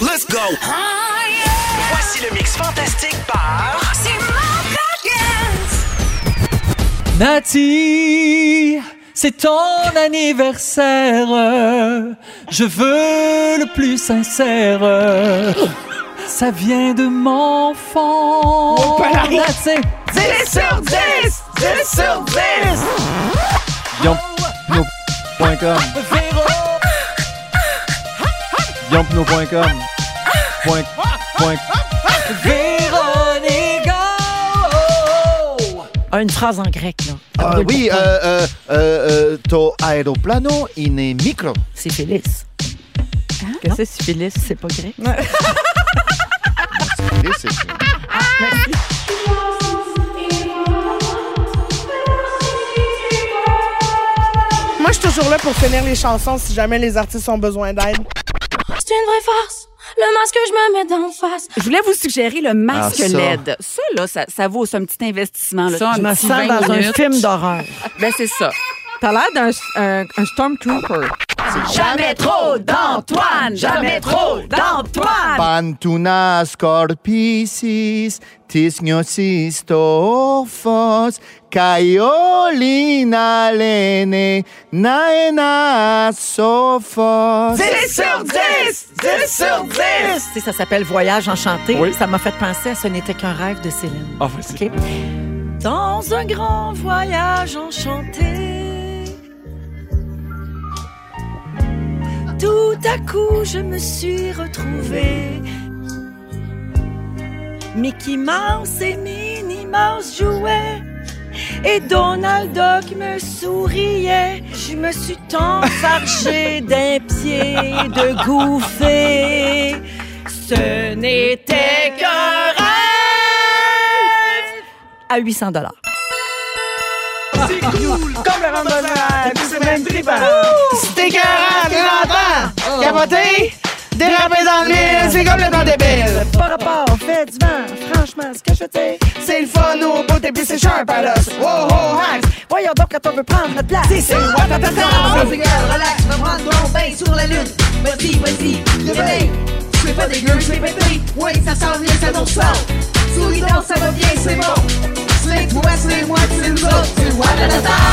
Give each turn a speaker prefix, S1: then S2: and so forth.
S1: Let's go!
S2: Voici le mix fantastique par...
S3: Nati, c'est ton anniversaire. Je veux le plus sincère. Ça vient de mon fond. Nati.
S4: 10 sur 10! 10 sur 10!
S5: Yompno.com. Yompno.com. Point, point.
S3: Véronica.
S6: Ah, une phrase en grec, là.
S5: Ah,
S6: Brûle
S5: oui,
S6: pour toi.
S5: euh, euh, euh, euh, to aeroplano in micro.
S6: C'est Félix.
S7: Que c'est syphilis?
S6: C'est pas grec.
S4: Moi, je suis toujours là pour finir les chansons si jamais les artistes ont besoin d'aide.
S8: C'est une vraie farce. Le masque que je me mets d'en face.
S7: Je voulais vous suggérer le masque
S5: Ah, ça.
S7: LED. Ça, là, ça, ça vaut un petit investissement. Là,
S6: Je
S7: Un
S6: me sens
S7: 20
S6: dans un
S7: minutes.
S6: film d'horreur.
S7: Ben, c'est ça.
S9: T'as l'air d'un un, un Stormtrooper.
S7: Jamais trop d'Antoine! Jamais trop d'Antoine!
S5: Pantuna scorpicis, tis gnosis tophos, Caiolina lene, naena sophos.
S4: 10 sur 10! 10 sur 10!
S6: Tu sais, ça s'appelle Voyage enchanté.
S3: Oui.
S6: Ça m'a fait penser à Ce n'était qu'un rêve de Céline.
S3: Ah, vas-y.
S6: OK? Dans un grand voyage enchanté, tout à coup je me suis retrouvée. Mickey Mouse et Minnie Mouse jouaient. Et Donald Duck me souriait. Je me suis enfargée d'un pied de gouffée. Ce n'était qu'un rêve à 800 dollars.
S4: Comme le randonnage, c'est même. C'était 40, 30 dérapé dans le mille, c'est complètement débile.
S6: Par rapport, fait du vent, franchement, ce que je fais,
S4: C'est le fun au bout puis c'est sharp à l'os. Wow, wow, hacks,
S6: voyons donc quand on veut prendre notre place.
S4: c'est watatata.
S10: relax, va prendre ton bain sur la lune. Vas-y, vas-y, réveille. Je fais pas dégueu, je fais péter. Oui, ça s'en vient, ça nous sort. Souris donc, ça va bien, c'est bon. Slay-toi, slay-moi, c'est nous autres. C'est watatata.